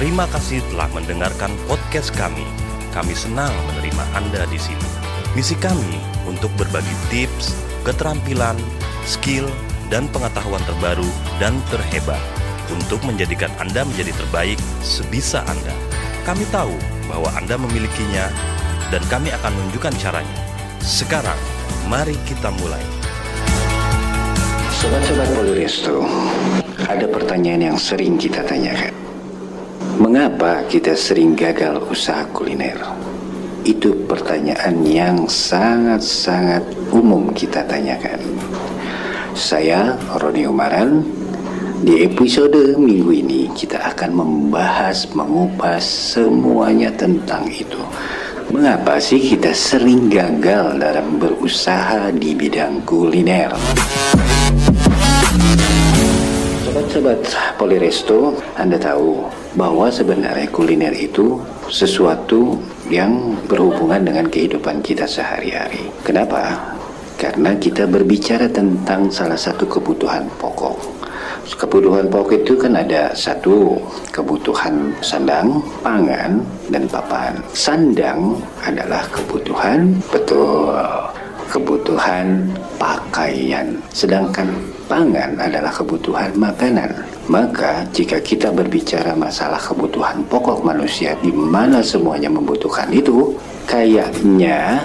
Terima kasih telah mendengarkan podcast kami. Kami senang menerima Anda di sini. Misi kami untuk berbagi tips, keterampilan, skill, dan pengetahuan terbaru dan terhebat untuk menjadikan Anda menjadi terbaik sebisa Anda. Kami tahu bahwa Anda memilikinya dan kami akan menunjukkan caranya. Sekarang, mari kita mulai. Sobat-sobat Poliresto, ada pertanyaan yang sering kita tanyakan. Mengapa kita sering gagal usaha kuliner? Itu pertanyaan yang sangat-sangat umum kita tanyakan. Saya Roni Umaran. Di episode minggu ini kita akan membahas, mengupas semuanya tentang itu. Mengapa sih kita sering gagal dalam berusaha di bidang kuliner? Sobat-sobat Poliresto, Anda tahu bahwa sebenarnya kuliner itu sesuatu yang berhubungan dengan kehidupan kita sehari-hari. Kenapa? Karena kita berbicara tentang salah satu kebutuhan pokok. Kebutuhan pokok itu kan ada satu kebutuhan sandang, pangan, dan papan. Sandang adalah kebutuhan betul kebutuhan pakaian, sedangkan pangan adalah kebutuhan makanan. Maka jika kita berbicara masalah kebutuhan pokok manusia di mana semuanya membutuhkan itu, kayaknya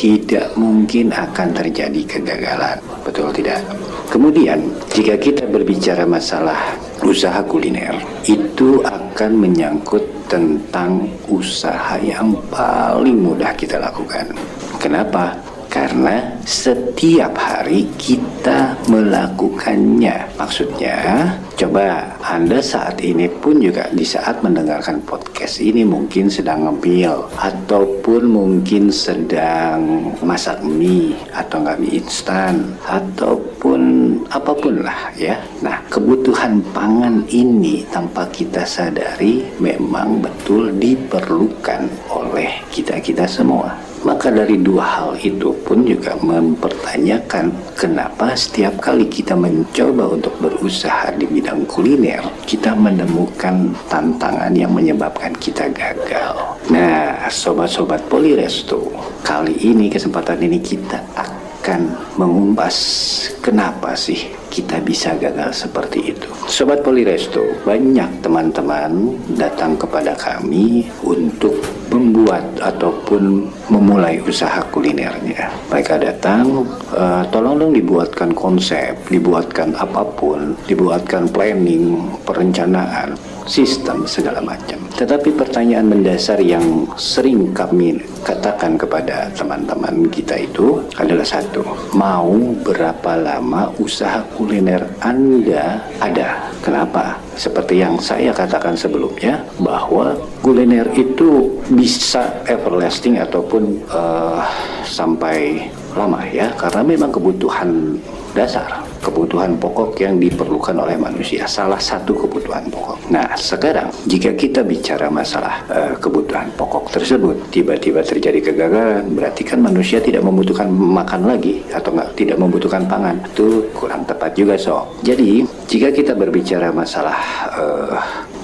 tidak mungkin akan terjadi kegagalan. Betul tidak? Kemudian, jika kita berbicara masalah usaha kuliner, itu akan menyangkut tentang usaha yang paling mudah kita lakukan. Kenapa? Karena setiap hari kita melakukannya. Maksudnya, coba Anda saat ini pun juga di saat mendengarkan podcast ini mungkin sedang ngemil ataupun mungkin sedang masak mie atau nggak mie instan ataupun apa pun lah ya. Nah, kebutuhan pangan ini tanpa kita sadari memang betul diperlukan oleh kita-kita semua. Maka dari dua hal itu pun juga mempertanyakan kenapa setiap kali kita mencoba untuk berusaha di bidang kuliner, kita menemukan tantangan yang menyebabkan kita gagal. Nah, sobat-sobat Poliresto, kali ini kesempatan ini kita akan mengumpas kenapa sih kita bisa gagal seperti itu. Sobat Poliresto, banyak teman-teman datang kepada kami untuk membuat ataupun memulai usaha kulinernya. Mereka datang, uh, tolong dong dibuatkan konsep, dibuatkan apa pun, dibuatkan planning, perencanaan, sistem segala macam. Tetapi pertanyaan mendasar yang sering kami katakan kepada teman-teman kita itu adalah satu, mau berapa lama usaha kuliner Anda ada? Kenapa? Seperti yang saya katakan sebelumnya bahwa kuliner itu bisa everlasting ataupun uh, sampai lama ya. Karena memang kebutuhan dasar kebutuhan pokok yang diperlukan oleh manusia salah satu kebutuhan pokok. Nah sekarang jika kita bicara masalah uh, kebutuhan pokok tersebut tiba-tiba terjadi kegagalan berarti kan manusia tidak membutuhkan makan lagi atau nggak tidak membutuhkan pangan. Itu kurang tepat juga so jadi jika kita berbicara masalah uh,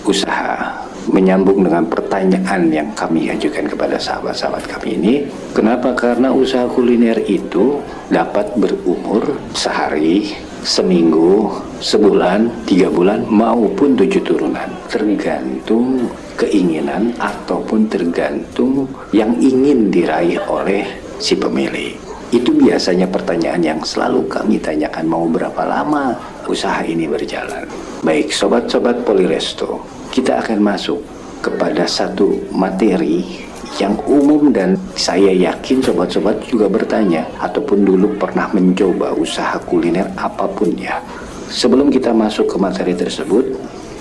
usaha menyambung dengan pertanyaan yang kami ajukan kepada sahabat-sahabat kami ini kenapa? Karena usaha kuliner itu dapat berumur sehari seminggu sebulan tiga bulan maupun tujuh turunan. Tergantung keinginan ataupun tergantung yang ingin diraih oleh si pemilik. Itu biasanya pertanyaan yang selalu kami tanyakan mau berapa lama usaha ini berjalan? Baik sobat-sobat Poliresto kita akan masuk kepada satu materi yang umum dan saya yakin sobat-sobat juga bertanya ataupun dulu pernah mencoba usaha kuliner apa pun ya. Sebelum kita masuk ke materi tersebut,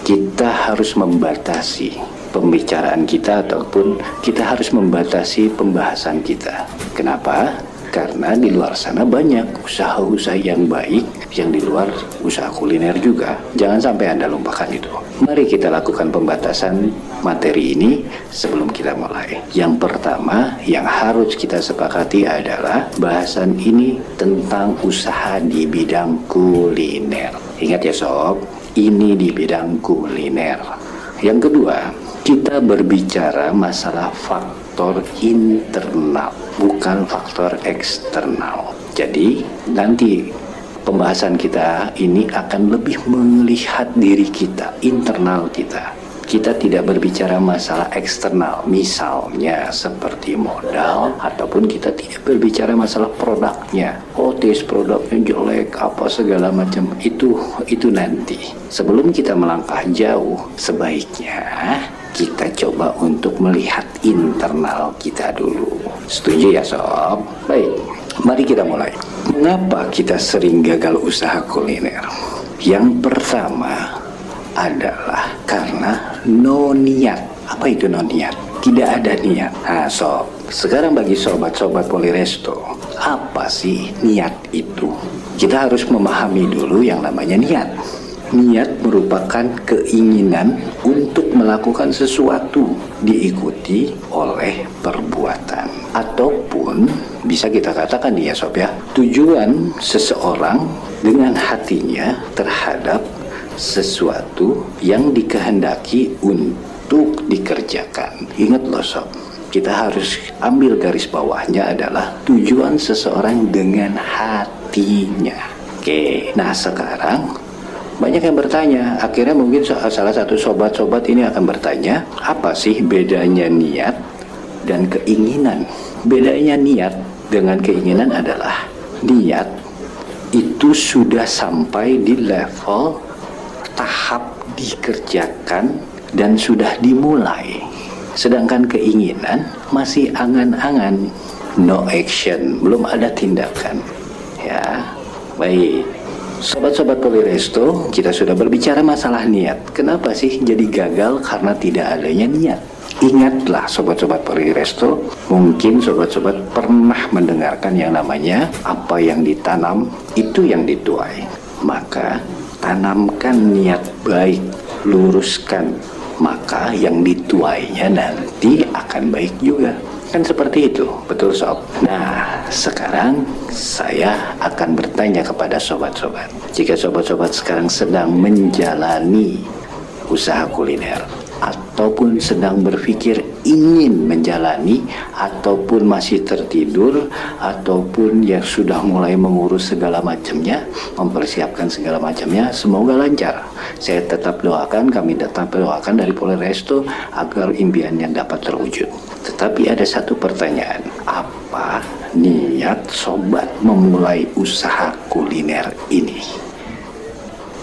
kita harus membatasi pembicaraan kita ataupun kita harus membatasi pembahasan kita. Kenapa? Karena di luar sana banyak usaha-usaha yang baik yang di luar usaha kuliner juga. Jangan sampai Anda lupakan itu. Mari kita lakukan pembatasan materi ini sebelum kita mulai. Yang pertama yang harus kita sepakati adalah bahasan ini tentang usaha di bidang kuliner. Ingat ya sob, ini di bidang kuliner. Yang kedua, kita berbicara masalah faktor internal, bukan faktor eksternal. Jadi, nanti pembahasan kita ini akan lebih melihat diri kita, internal kita kita tidak berbicara masalah eksternal, misalnya seperti modal, ataupun kita tidak berbicara masalah produknya. Oh, tes produknya jelek, apa segala macam itu itu nanti. Sebelum kita melangkah jauh, sebaiknya kita coba untuk melihat internal kita dulu. Setuju ya sob? Baik, mari kita mulai. Mengapa kita sering gagal usaha kuliner? Yang pertama, adalah karena no niat. Apa itu no niat? Tidak ada niat. Nah, sob, sekarang bagi sobat-sobat Poliresto, apa sih niat itu? Kita harus memahami dulu yang namanya niat. Niat merupakan keinginan untuk melakukan sesuatu diikuti oleh perbuatan ataupun bisa kita katakan ya sob ya tujuan seseorang dengan hatinya terhadap sesuatu yang dikehendaki untuk dikerjakan. Ingat loh sob, kita harus ambil garis bawahnya adalah tujuan seseorang dengan hatinya. Oke, nah sekarang banyak yang bertanya, akhirnya mungkin salah satu sobat-sobat ini akan bertanya, apa sih bedanya niat dan keinginan? Bedanya niat dengan keinginan adalah niat itu sudah sampai di level tahap dikerjakan dan sudah dimulai. Sedangkan keinginan masih angan-angan, no action, belum ada tindakan. Ya, baik. Sobat-sobat Poliresto, kita sudah berbicara masalah niat. Kenapa sih jadi gagal karena tidak adanya niat? Ingatlah sobat-sobat Poliresto, mungkin sobat-sobat pernah mendengarkan yang namanya apa yang ditanam itu yang dituai. Maka tanamkan niat baik, luruskan, maka yang dituainya nanti akan baik juga. Kan seperti itu, betul sob? Nah, sekarang saya akan bertanya kepada sobat-sobat. Jika sobat-sobat sekarang sedang menjalani usaha kuliner, ataupun sedang berpikir ingin menjalani ataupun masih tertidur ataupun yang sudah mulai mengurus segala macamnya mempersiapkan segala macamnya semoga lancar. Saya tetap doakan kami tetap doakan dari Polresto agar impiannya dapat terwujud. Tetapi ada satu pertanyaan apa niat sobat memulai usaha kuliner ini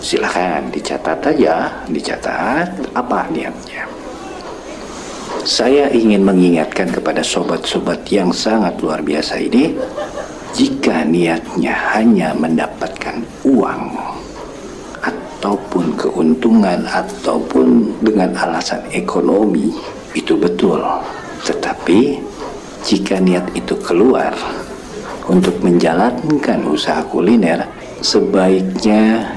silahkan dicatat aja. Dicatat apa niatnya? Saya ingin mengingatkan kepada sobat-sobat yang sangat luar biasa ini jika niatnya hanya mendapatkan uang ataupun keuntungan ataupun dengan alasan ekonomi itu betul. Tetapi jika niat itu keluar untuk menjalankan usaha kuliner sebaiknya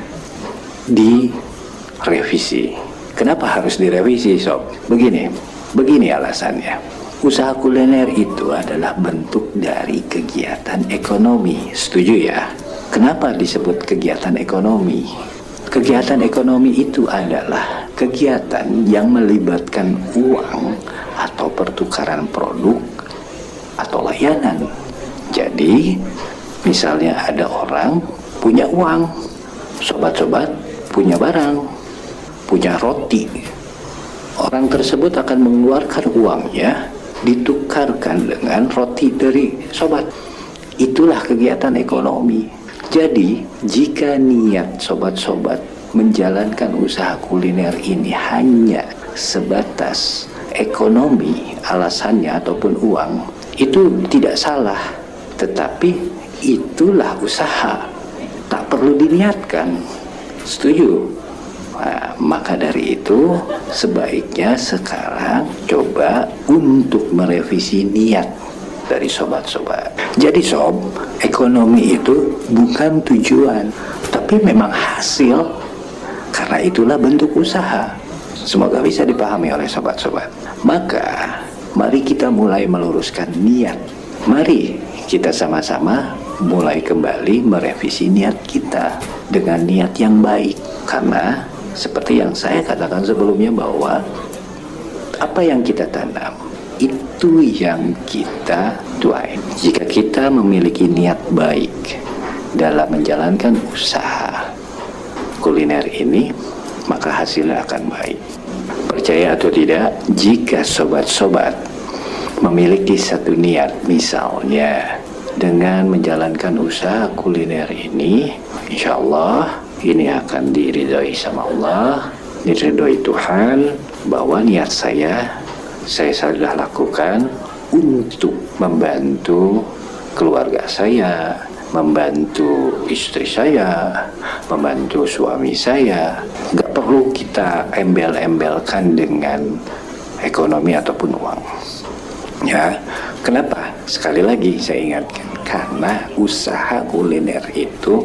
direvisi. Kenapa harus direvisi, sob? Begini, begini alasannya. Usaha kuliner itu adalah bentuk dari kegiatan ekonomi. Setuju ya? Kenapa disebut kegiatan ekonomi? Kegiatan ekonomi itu adalah kegiatan yang melibatkan uang atau pertukaran produk atau layanan. Jadi, misalnya ada orang punya uang, sobat-sobat punya barang, punya roti. Orang tersebut akan mengeluarkan uangnya ditukarkan dengan roti dari sobat. Itulah kegiatan ekonomi. Jadi, jika niat sobat-sobat menjalankan usaha kuliner ini hanya sebatas ekonomi alasannya ataupun uang, itu tidak salah. Tetapi itulah usaha. Tak perlu diniatkan. Setuju? Nah, maka dari itu sebaiknya sekarang coba untuk merevisi niat dari sobat-sobat. Jadi sob, ekonomi itu bukan tujuan, tapi memang hasil karena itulah bentuk usaha. Semoga bisa dipahami oleh sobat-sobat. Maka mari kita mulai meluruskan niat. Mari kita sama-sama mulai kembali merevisi niat kita dengan niat yang baik karena seperti yang saya katakan sebelumnya bahwa apa yang kita tanam itu yang kita tuai. Jika kita memiliki niat baik dalam menjalankan usaha kuliner ini, maka hasilnya akan baik. Percaya atau tidak, jika sobat-sobat memiliki satu niat, misalnya dengan menjalankan usaha kuliner ini, insya Allah ini akan diridhoi sama Allah, diridhoi Tuhan, bahwa niat saya, saya sudah lakukan untuk membantu keluarga saya, membantu istri saya, membantu suami saya. Gak perlu kita embel-embelkan dengan ekonomi ataupun uang. Ya, kenapa? Sekali lagi saya ingatkan, karena usaha kuliner itu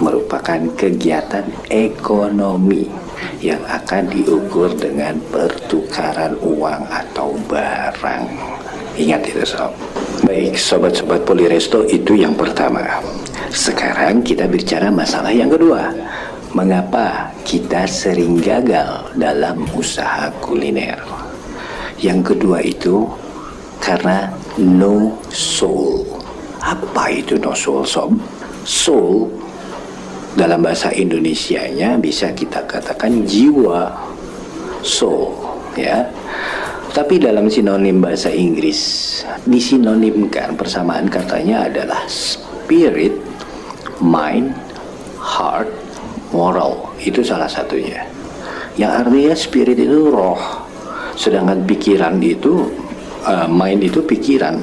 merupakan kegiatan ekonomi yang akan diukur dengan pertukaran uang atau barang. Ingat itu sob. Baik, sobat-sobat Poliresto itu yang pertama. Sekarang kita bicara masalah yang kedua. Mengapa kita sering gagal dalam usaha kuliner? Yang kedua itu karena no soul. Apa itu no soul, sob? Soul dalam bahasa Indonesianya bisa kita katakan jiwa soul, ya tapi dalam sinonim bahasa Inggris disinonimkan persamaan katanya adalah spirit, mind, heart, moral. Itu salah satunya. Yang artinya spirit itu roh, sedangkan pikiran itu uh, mind itu pikiran,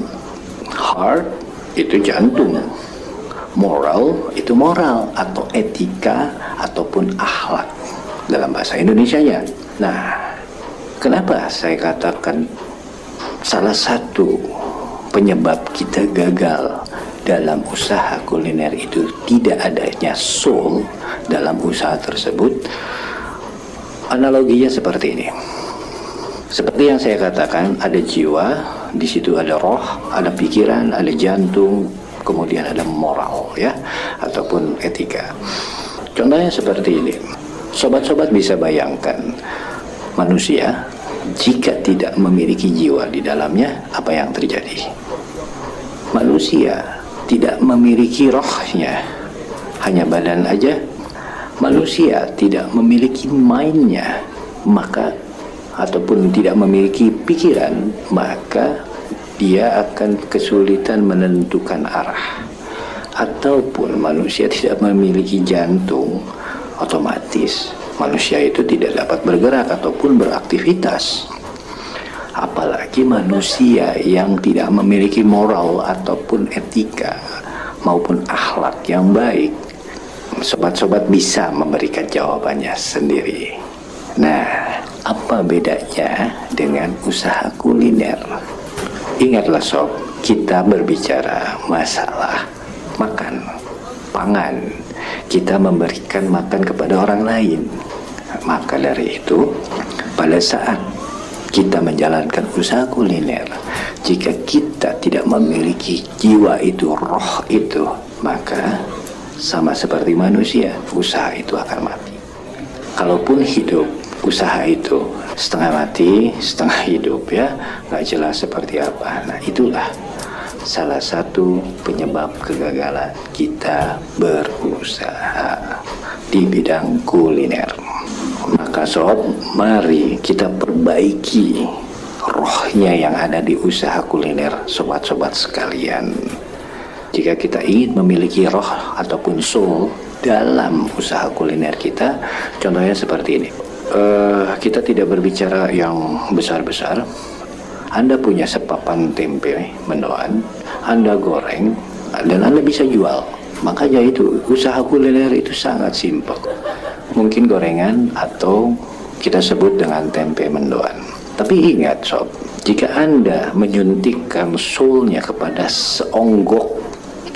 heart itu jantung, moral itu moral atau etika ataupun akhlak dalam bahasa Indonesia-nya. Nah, Kenapa saya katakan salah satu penyebab kita gagal dalam usaha kuliner itu tidak adanya soul dalam usaha tersebut? Analoginya seperti ini. Seperti yang saya katakan, ada jiwa, di situ ada roh, ada pikiran, ada jantung, kemudian ada moral ya ataupun etika. Contohnya seperti ini. Sobat-sobat bisa bayangkan manusia jika tidak memiliki jiwa di dalamnya apa yang terjadi manusia tidak memiliki rohnya hanya badan aja manusia tidak memiliki mainnya maka ataupun tidak memiliki pikiran maka dia akan kesulitan menentukan arah. Ataupun manusia tidak memiliki jantung otomatis manusia itu tidak dapat bergerak ataupun beraktivitas. Apalagi manusia yang tidak memiliki moral ataupun etika maupun akhlak yang baik sobat-sobat bisa memberikan jawabannya sendiri. Nah apa bedanya dengan usaha kuliner ingatlah sob kita berbicara masalah makan pangan kita memberikan makan kepada orang lain. Maka dari itu, pada saat kita menjalankan usaha kuliner, jika kita tidak memiliki jiwa itu, roh itu, maka sama seperti manusia, usaha itu akan mati. Kalaupun hidup, usaha itu setengah mati, setengah hidup ya, nggak jelas seperti apa. Nah itulah salah satu penyebab kegagalan kita berusaha di bidang kuliner. Maka sob, mari kita perbaiki rohnya yang ada di usaha kuliner sobat-sobat sekalian. Jika kita ingin memiliki roh ataupun soul dalam usaha kuliner kita, contohnya seperti ini. Uh, kita tidak berbicara yang besar-besar, anda punya sepapan tempe mendoan, Anda goreng, dan Anda bisa jual. Makanya itu, usaha kuliner itu sangat simpel. Mungkin gorengan atau kita sebut dengan tempe mendoan. Tapi ingat sob, jika Anda menyuntikkan soulnya kepada seonggok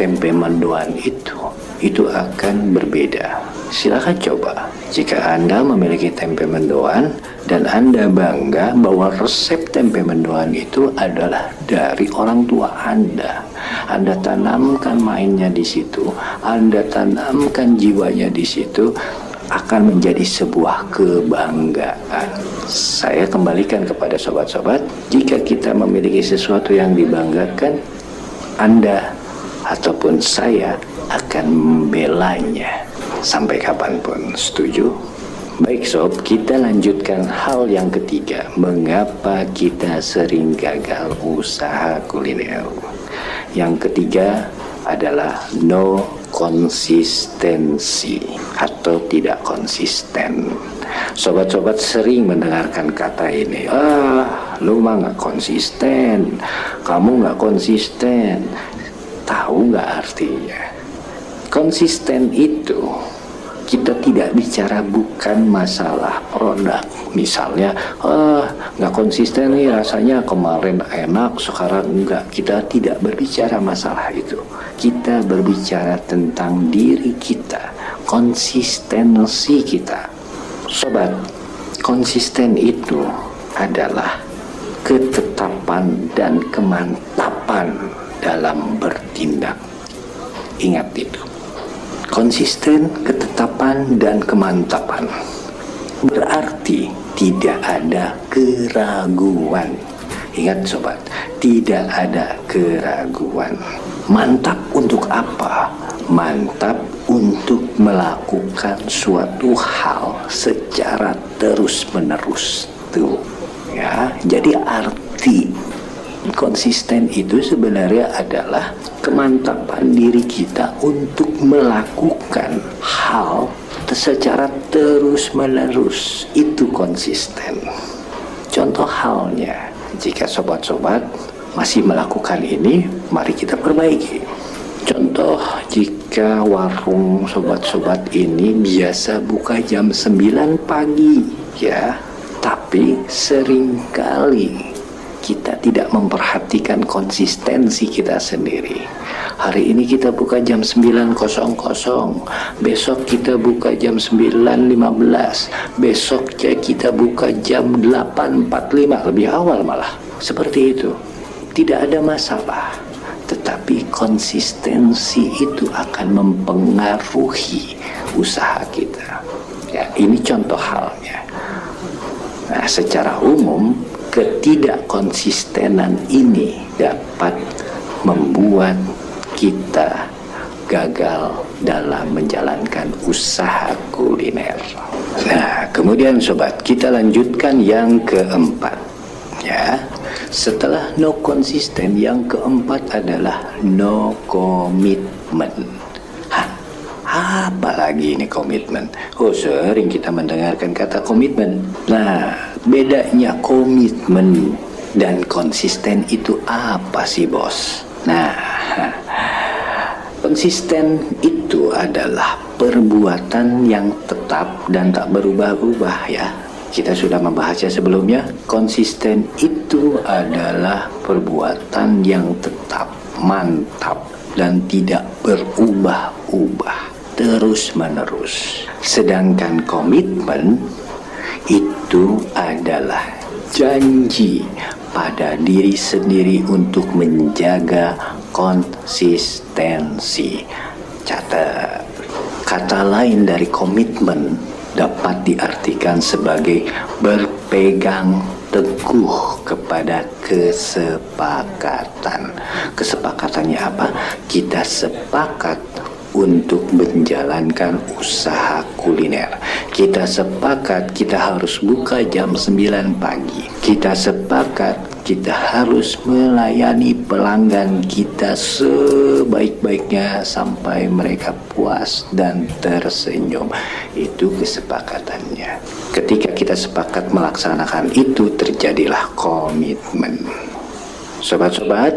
tempe mendoan itu, itu akan berbeda. Silahkan coba. Jika Anda memiliki tempe mendoan dan Anda bangga bahwa resep tempe mendoan itu adalah dari orang tua Anda. Anda tanamkan mainnya di situ, Anda tanamkan jiwanya di situ, akan menjadi sebuah kebanggaan. Saya kembalikan kepada sobat-sobat, jika kita memiliki sesuatu yang dibanggakan, Anda ataupun saya akan membelanya sampai kapan pun. Setuju? Baik sob, kita lanjutkan hal yang ketiga. Mengapa kita sering gagal usaha kuliner? Yang ketiga adalah no konsistensi atau tidak konsisten. Sobat-sobat sering mendengarkan kata ini, ah lu mah gak konsisten, kamu gak konsisten. Tahu gak artinya? Konsisten itu kita tidak bicara bukan masalah produk. Misalnya ah nggak konsisten nih rasanya kemarin enak sekarang enggak kita tidak berbicara masalah itu. Kita berbicara tentang diri kita konsistensi kita. Sobat konsisten itu adalah ketetapan dan kemantapan dalam bertindak ingat itu konsisten, ketetapan, dan kemantapan. Berarti tidak ada keraguan. Ingat sobat, tidak ada keraguan. Mantap untuk apa? Mantap untuk melakukan suatu hal secara terus-menerus. Tuh, ya. Jadi arti konsisten itu sebenarnya adalah kemantapan diri kita untuk melakukan hal secara terus-menerus itu konsisten. Contoh halnya, jika sobat-sobat masih melakukan ini, mari kita perbaiki. Contoh, jika warung sobat-sobat ini biasa buka jam 9 pagi, ya, tapi sering kali kita tidak memperhatikan konsistensi kita sendiri. Hari ini kita buka jam 9.00, besok kita buka jam 9.15, besok kita buka jam 8.45, lebih awal malah. Seperti itu. Tidak ada masalah. Tetapi konsistensi itu akan mempengaruhi usaha kita. Ya, ini contoh halnya. Nah, secara umum ketidakkonsistenan ini dapat membuat kita gagal dalam menjalankan usaha kuliner. Nah, kemudian sobat, kita lanjutkan yang keempat. Ya. Setelah no konsisten, yang keempat adalah no komitmen. Hah, apa lagi ini komitmen? Oh, sering kita mendengarkan kata komitmen. Nah, bedanya komitmen dan konsisten itu apa sih bos? Nah, konsisten itu adalah perbuatan yang tetap dan tak berubah-ubah ya. Kita sudah membahasnya sebelumnya. Konsisten itu adalah perbuatan yang tetap, mantap dan tidak berubah-ubah terus-menerus. Sedangkan komitmen itu adalah janji pada diri sendiri untuk menjaga konsistensi. Catat, kata lain dari komitmen dapat diartikan sebagai berpegang teguh kepada kesepakatan. Kesepakatannya apa? Kita sepakat untuk menjalankan usaha kuliner. Kita sepakat kita harus buka jam 9 pagi. Kita sepakat kita harus melayani pelanggan kita sebaik-baiknya sampai mereka puas dan tersenyum. Itu kesepakatannya. Ketika kita sepakat melaksanakan itu terjadilah komitmen. Sobat-sobat,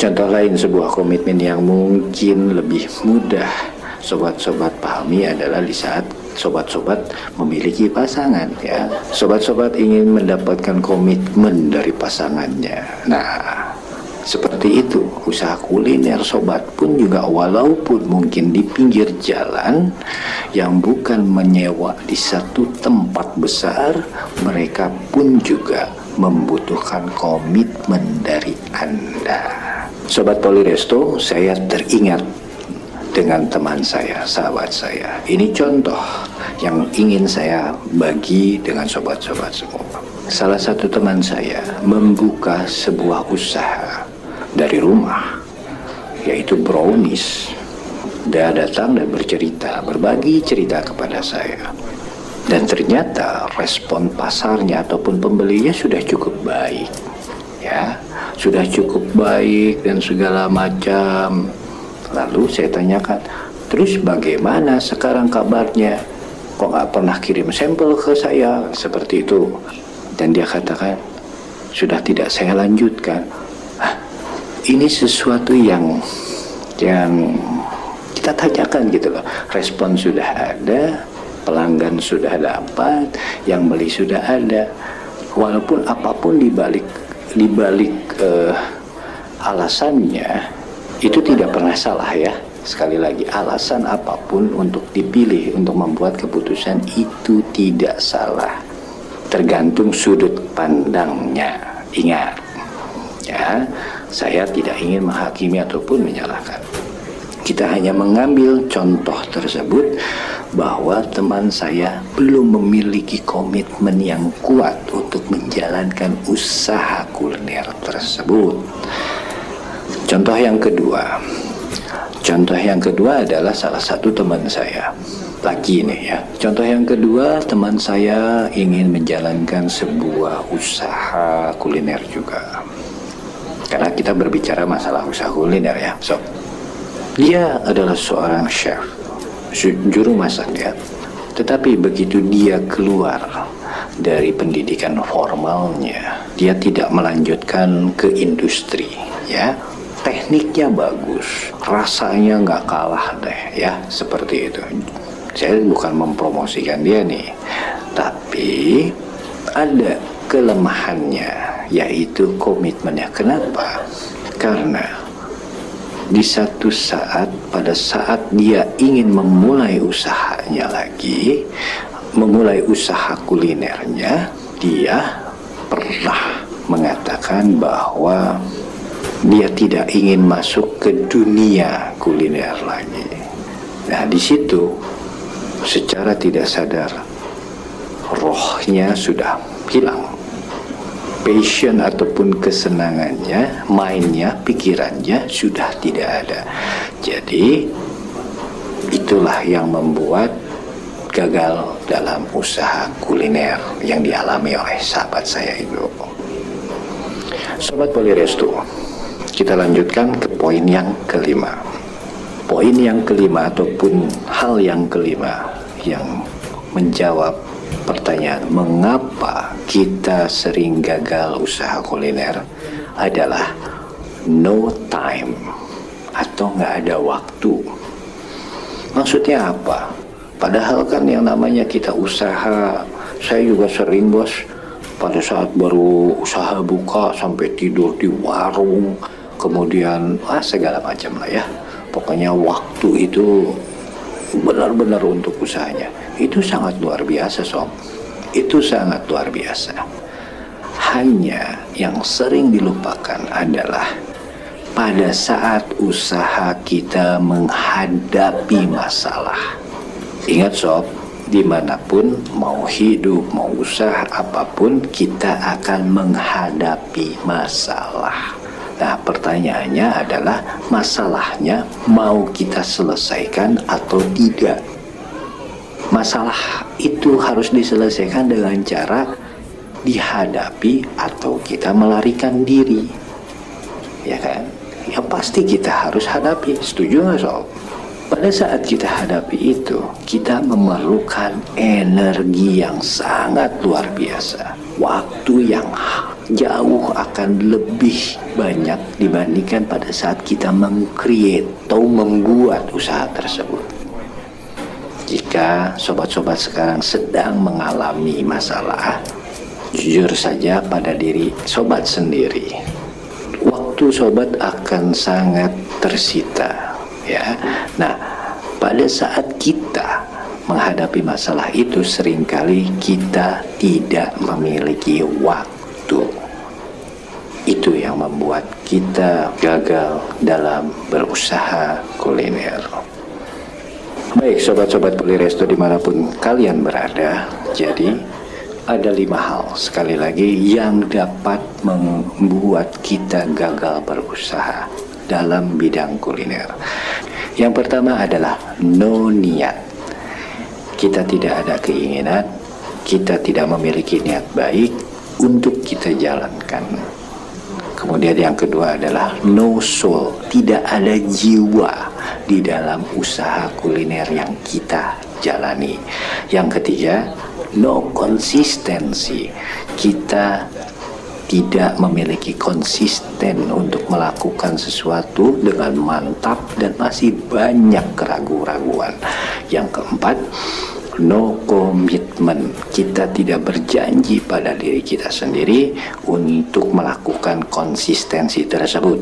Contoh lain sebuah komitmen yang mungkin lebih mudah sobat-sobat pahami adalah di saat sobat-sobat memiliki pasangan ya. Sobat-sobat ingin mendapatkan komitmen dari pasangannya. Nah, seperti itu usaha kuliner sobat pun juga walaupun mungkin di pinggir jalan yang bukan menyewa di satu tempat besar mereka pun juga membutuhkan komitmen dari Anda Sobat Poliresto, saya teringat dengan teman saya, sahabat saya. Ini contoh yang ingin saya bagi dengan sobat-sobat semua. Salah satu teman saya membuka sebuah usaha dari rumah, yaitu brownies. Dia datang dan bercerita, berbagi cerita kepada saya. Dan ternyata respon pasarnya ataupun pembelinya sudah cukup baik. Ya, sudah cukup baik dan segala macam Lalu saya tanyakan, terus bagaimana sekarang kabarnya? Kok nggak pernah kirim sampel ke saya seperti itu? Dan dia katakan, sudah tidak saya lanjutkan. Hah, ini sesuatu yang yang kita tanyakan gitu loh. Respon sudah ada, pelanggan sudah dapat, yang beli sudah ada. Walaupun apa pun dibalik dibalik uh, alasannya itu tidak pernah salah ya. Sekali lagi alasan apa pun untuk dipilih untuk membuat keputusan itu tidak salah. Tergantung sudut pandangnya. Ingat ya saya tidak ingin menghakimi ataupun menyalahkan kita hanya mengambil contoh tersebut bahwa teman saya belum memiliki komitmen yang kuat untuk menjalankan usaha kuliner tersebut Contoh yang kedua, contoh yang kedua adalah salah satu teman saya lagi nih ya. Contoh yang kedua, teman saya ingin menjalankan sebuah usaha kuliner juga. Karena kita berbicara masalah usaha kuliner ya. So, dia adalah seorang chef, juru masak ya. Tetapi begitu dia keluar dari pendidikan formalnya, dia tidak melanjutkan ke industri ya tekniknya bagus, rasanya nggak kalah deh ya seperti itu. Saya bukan mempromosikan dia nih, tapi ada kelemahannya yaitu komitmennya. Kenapa? Karena di satu saat pada saat dia ingin memulai usahanya lagi, memulai usaha kulinernya, dia pernah mengatakan bahwa dia tidak ingin masuk ke dunia kuliner lagi. Nah, di situ secara tidak sadar rohnya sudah hilang. Passion ataupun kesenangannya, mainnya, pikirannya sudah tidak ada. Jadi itulah yang membuat gagal dalam usaha kuliner yang dialami oleh sahabat saya itu. Sobat Polirestu, kita lanjutkan ke poin yang kelima. Poin yang kelima ataupun hal yang kelima yang menjawab pertanyaan mengapa kita sering gagal usaha kuliner adalah no time atau nggak ada waktu. Maksudnya apa? Padahal kan yang namanya kita usaha, saya juga sering bos pada saat baru usaha buka sampai tidur di warung kemudian ah, segala macam lah ya pokoknya waktu itu benar-benar untuk usahanya itu sangat luar biasa sob. Itu sangat luar biasa. Hanya yang sering dilupakan adalah pada saat usaha kita menghadapi masalah. Ingat sob di mana pun mau hidup mau usaha apa pun kita akan menghadapi masalah. Nah pertanyaannya adalah masalahnya mau kita selesaikan atau tidak. Masalah itu harus diselesaikan dengan cara dihadapi atau kita melarikan diri. Ya kan? Ya pasti kita harus hadapi. Setuju nggak soal? Pada saat kita hadapi itu, kita memerlukan energi yang sangat luar biasa. Waktu yang jauh akan lebih banyak dibandingkan pada saat kita mengcreate atau membuat usaha tersebut. Jika sobat-sobat sekarang sedang mengalami masalah, jujur saja pada diri sobat sendiri. Waktu sobat akan sangat tersita, ya. Nah, pada saat kita menghadapi masalah itu sering kali kita tidak memiliki waktu itu yang membuat kita gagal dalam berusaha kuliner. Baik sobat-sobat Poliresto di mana pun kalian berada Jadi ada lima hal sekali lagi yang dapat membuat kita gagal berusaha dalam bidang kuliner. Yang pertama adalah no niat. Kita tidak ada keinginan Kita tidak memiliki niat baik untuk kita jalankan Kemudian yang kedua adalah no soul, tidak ada jiwa di dalam usaha kuliner yang kita jalani. Yang ketiga, no konsistensi. Kita tidak memiliki konsisten untuk melakukan sesuatu dengan mantap dan masih banyak keraguan-raguan. Yang keempat, no commitment. Kita tidak berjanji pada diri kita sendiri untuk melakukan konsistensi tersebut.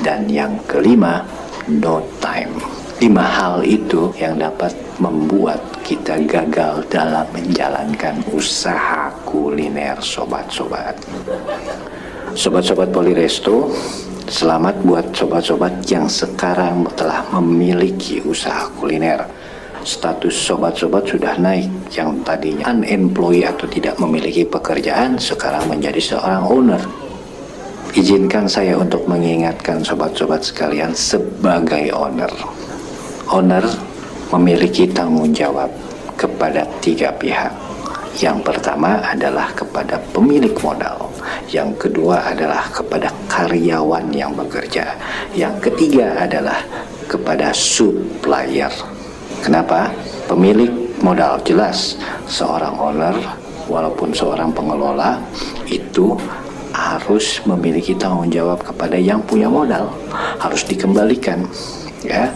Dan yang kelima, no time. Lima hal itu yang dapat membuat kita gagal dalam menjalankan usaha kuliner sobat-sobat. Sobat-sobat Poliresto, selamat buat sobat-sobat yang sekarang telah memiliki usaha kuliner status sobat-sobat sudah naik. Yang tadinya unemployed atau tidak memiliki pekerjaan sekarang menjadi seorang owner. Izinkan saya untuk mengingatkan sobat-sobat sekalian sebagai owner. Owner memiliki tanggung jawab kepada tiga pihak. Yang pertama adalah kepada pemilik modal. Yang kedua adalah kepada karyawan yang bekerja. Yang ketiga adalah kepada supplier Kenapa? Pemilik modal jelas. Seorang owner walaupun seorang pengelola itu harus memiliki tanggung jawab kepada yang punya modal. Harus dikembalikan ya.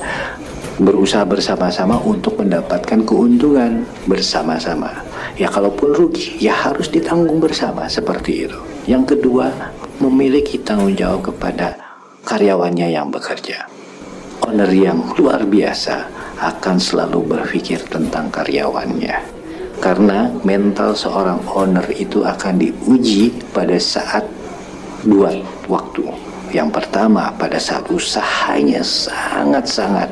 Berusaha bersama-sama untuk mendapatkan keuntungan bersama-sama. Ya kalaupun rugi ya harus ditanggung bersama seperti itu. Yang kedua memiliki tanggung jawab kepada karyawannya yang bekerja owner yang luar biasa akan selalu berpikir tentang karyawannya. Karena mental seorang owner itu akan diuji pada saat dua waktu. Yang pertama pada saat usahanya sangat-sangat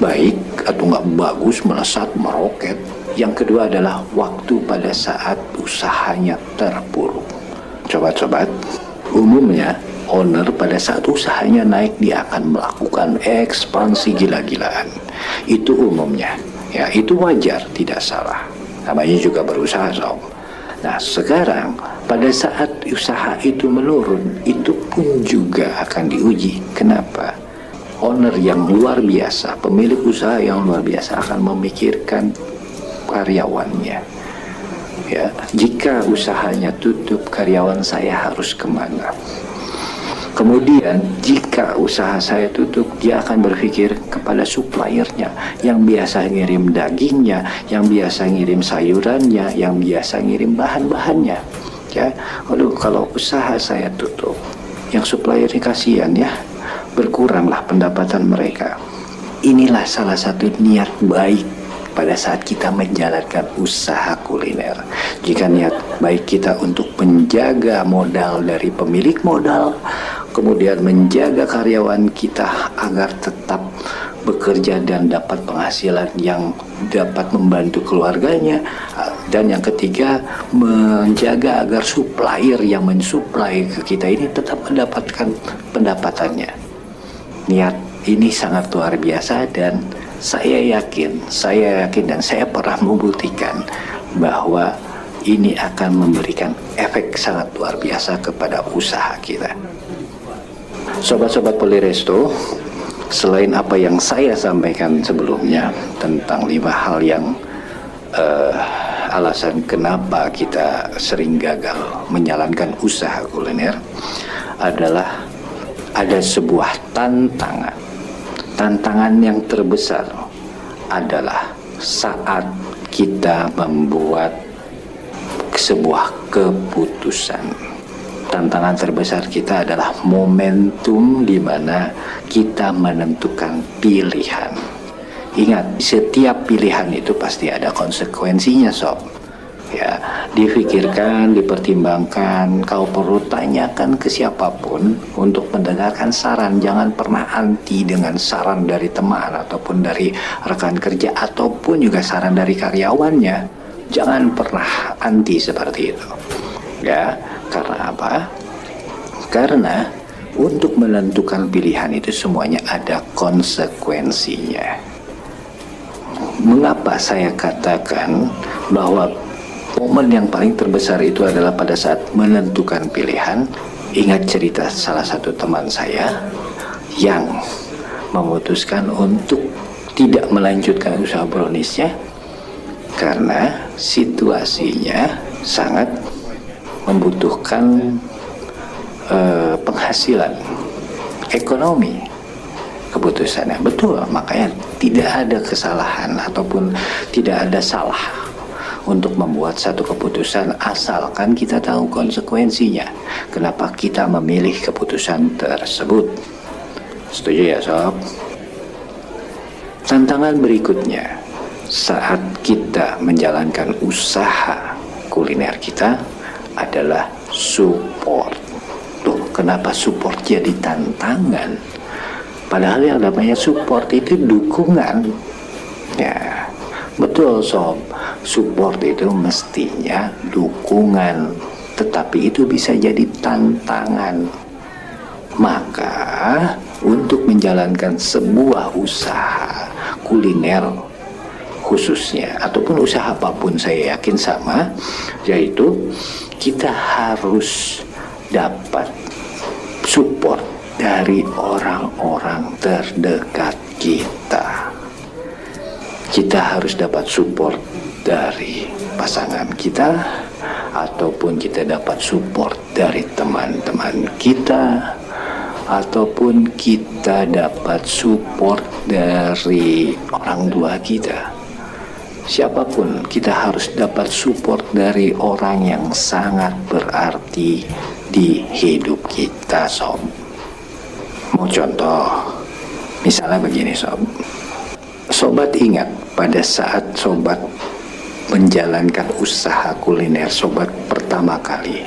baik atau nggak bagus melesat meroket. Yang kedua adalah waktu pada saat usahanya terpuruk. Coba-coba, umumnya owner pada saat usahanya naik dia akan melakukan ekspansi gila-gilaan. Itu umumnya. Ya itu wajar tidak salah. Namanya juga berusaha sob nah sekarang pada saat usaha itu menurun itu pun juga akan diuji. Kenapa? Owner yang luar biasa pemilik usaha yang luar biasa akan memikirkan karyawannya. Ya jika usahanya tutup karyawan saya harus ke mana Kemudian jika usaha saya tutup, dia akan berpikir kepada suppliernya yang biasa ngirim dagingnya, yang biasa ngirim sayurannya, yang biasa ngirim bahan-bahannya. Ya, aduh kalau usaha saya tutup, yang supplier kasihan ya, berkuranglah pendapatan mereka. Inilah salah satu niat baik pada saat kita menjalankan usaha kuliner. Jika niat baik kita untuk menjaga modal dari pemilik modal, kemudian menjaga karyawan kita agar tetap bekerja dan dapat penghasilan yang dapat membantu keluarganya dan yang ketiga menjaga agar supplier yang mensuplai ke kita ini tetap mendapatkan pendapatannya niat ini sangat luar biasa dan saya yakin saya yakin dan saya pernah membuktikan bahwa ini akan memberikan efek sangat luar biasa kepada usaha kita. Sobat-sobat Poliresto, selain apa yang saya sampaikan sebelumnya tentang lima hal yang uh, alasan kenapa kita sering gagal menjalankan usaha kuliner adalah ada sebuah tantangan. Tantangan yang terbesar adalah saat kita membuat sebuah keputusan tantangan terbesar kita adalah momentum di mana kita menentukan pilihan. Ingat, setiap pilihan itu pasti ada konsekuensinya, sob. ya difikirkan, dipertimbangkan. Kau perlu tanyakan ke siapa pun untuk mendengarkan saran. Jangan pernah anti dengan saran dari teman ataupun dari rekan kerja ataupun juga saran dari karyawannya. Jangan pernah anti seperti itu. Ya, karena apa? Karena untuk menentukan pilihan itu semuanya ada konsekuensinya. Mengapa saya katakan bahwa momen yang paling terbesar itu adalah pada saat menentukan pilihan? Ingat cerita salah satu teman saya yang memutuskan untuk tidak melanjutkan usaha browniesnya karena situasinya sangat membutuhkan uh, penghasilan ekonomi keputusannya. Betul makanya tidak ada kesalahan ataupun tidak ada salah untuk membuat satu keputusan asalkan kita tahu konsekuensinya. Kenapa kita memilih keputusan tersebut? Setuju ya sob? Tantangan berikutnya saat kita menjalankan usaha kuliner kita adalah support. Kenapa support jadi tantangan? Padahal yang namanya support itu dukungan. Ya betul sob. Support itu mestinya dukungan. Tetapi itu bisa jadi tantangan. Maka untuk menjalankan sebuah usaha kuliner khususnya ataupun usaha apa pun saya yakin sama yaitu kita harus dapat support dari orang-orang terdekat kita. Kita harus dapat support dari pasangan kita ataupun kita dapat support dari teman-teman kita ataupun kita dapat support dari orang tua kita siapa pun kita harus dapat support dari orang yang sangat berarti di hidup kita sob. Mau contoh misalnya begini sob. Sobat ingat pada saat sobat menjalankan usaha kuliner sobat pertama kali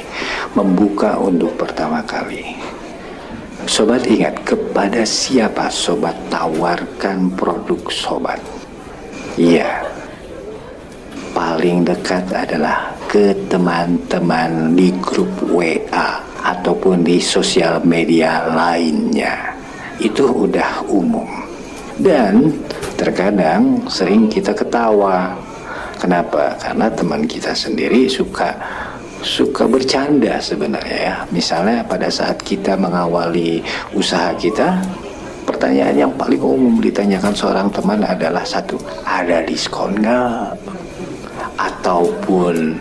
membuka untuk pertama kali. Sobat ingat kepada siapa sobat tawarkan produk sobat? Iya paling dekat adalah ke teman-teman di grup WA ataupun di sosial media lainnya. Itu udah umum. Dan terkadang sering kita ketawa. Kenapa? Karena teman kita sendiri suka suka bercanda sebenarnya ya. Misalnya pada saat kita mengawali usaha kita, pertanyaan yang paling umum ditanyakan seorang teman adalah satu, ada diskon nggak? Ataupun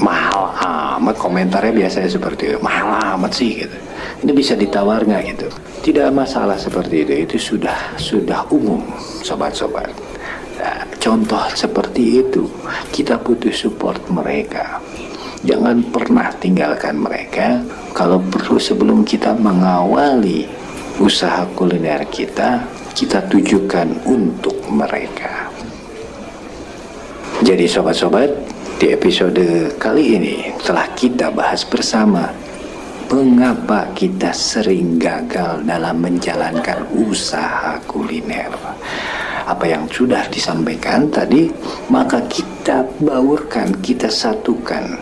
mahal amat komentarnya biasanya seperti itu. Mahal amat sih gitu. Ini bisa ditawar nggak gitu? Tidak masalah seperti itu. Itu sudah sudah umum sobat-sobat. Nah, contoh seperti itu kita butuh support mereka. Jangan pernah tinggalkan mereka. Kalau perlu sebelum kita mengawali usaha kuliner kita kita tujukan untuk mereka jadi sobat-sobat di episode kali ini telah kita bahas bersama mengapa kita sering gagal dalam menjalankan usaha kuliner. Apa yang sudah disampaikan tadi, maka kita baurkan, kita satukan.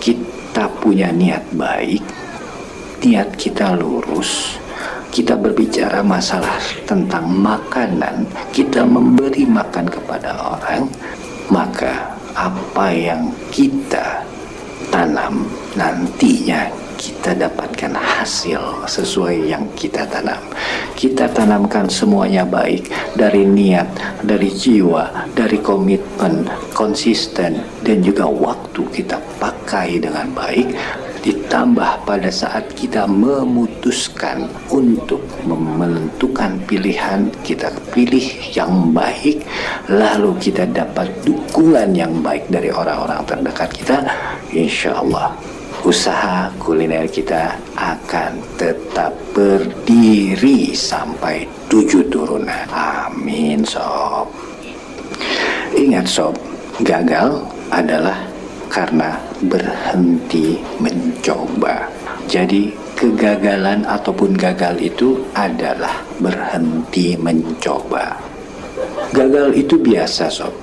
Kita punya niat baik, niat kita lurus, kita berbicara masalah tentang makanan, kita memberi makan kepada orang, maka apa yang kita tanam nantinya kita dapatkan hasil sesuai yang kita tanam. Kita tanamkan semuanya baik dari niat, dari jiwa, dari komitmen, konsisten dan juga waktu kita pakai dengan baik ditambah pada saat kita memutuskan untuk menentukan pilihan kita pilih yang baik lalu kita dapat dukungan yang baik dari orang-orang terdekat kita insya Allah usaha kuliner kita akan tetap berdiri sampai tujuh turunan. Amin sob. Ingat sob gagal adalah Karena berhenti mencoba. Jadi kegagalan ataupun gagal itu adalah berhenti mencoba. Gagal itu biasa sob.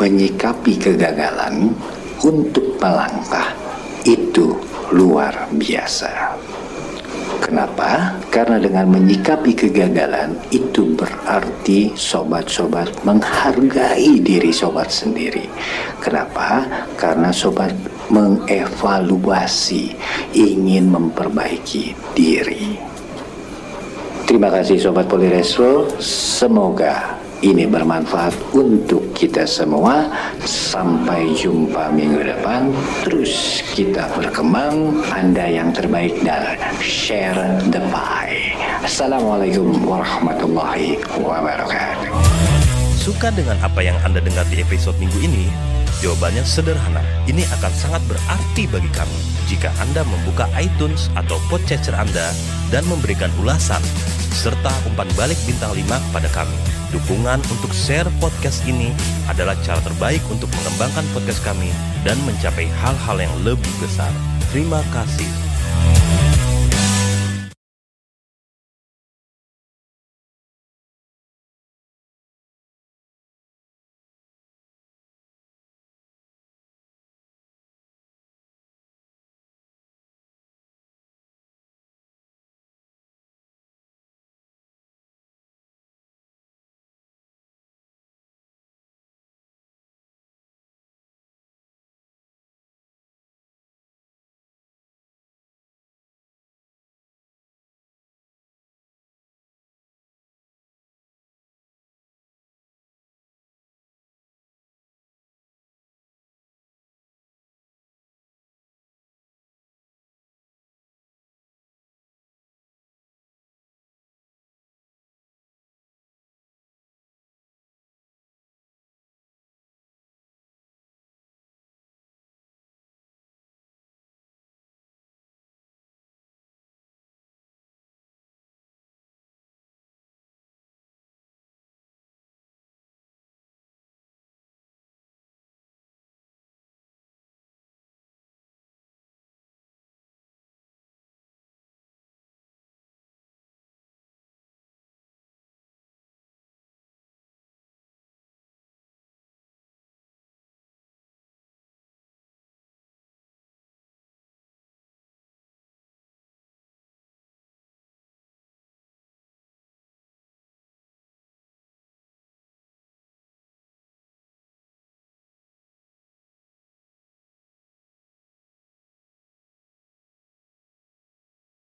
Menyikapi kegagalan untuk melangkah itu luar biasa. Kenapa? Karena dengan menyikapi kegagalan itu berarti sobat-sobat menghargai diri sobat sendiri. Kenapa? Karena sobat mengevaluasi, ingin memperbaiki diri. Terima kasih sobat Polireso, semoga ini bermanfaat untuk kita semua. Sampai jumpa minggu depan. Terus kita berkembang. Anda yang terbaik dan share the pie. Assalamualaikum warahmatullahi wabarakatuh. Suka dengan apa yang Anda dengar di episode minggu ini? Jawabannya sederhana. Ini akan sangat berarti bagi kami jika Anda membuka iTunes atau Podcatcher Anda dan memberikan ulasan serta umpan balik bintang 5 kepada kami. Dukungan untuk share podcast ini adalah cara terbaik untuk mengembangkan podcast kami dan mencapai hal-hal yang lebih besar. Terima kasih.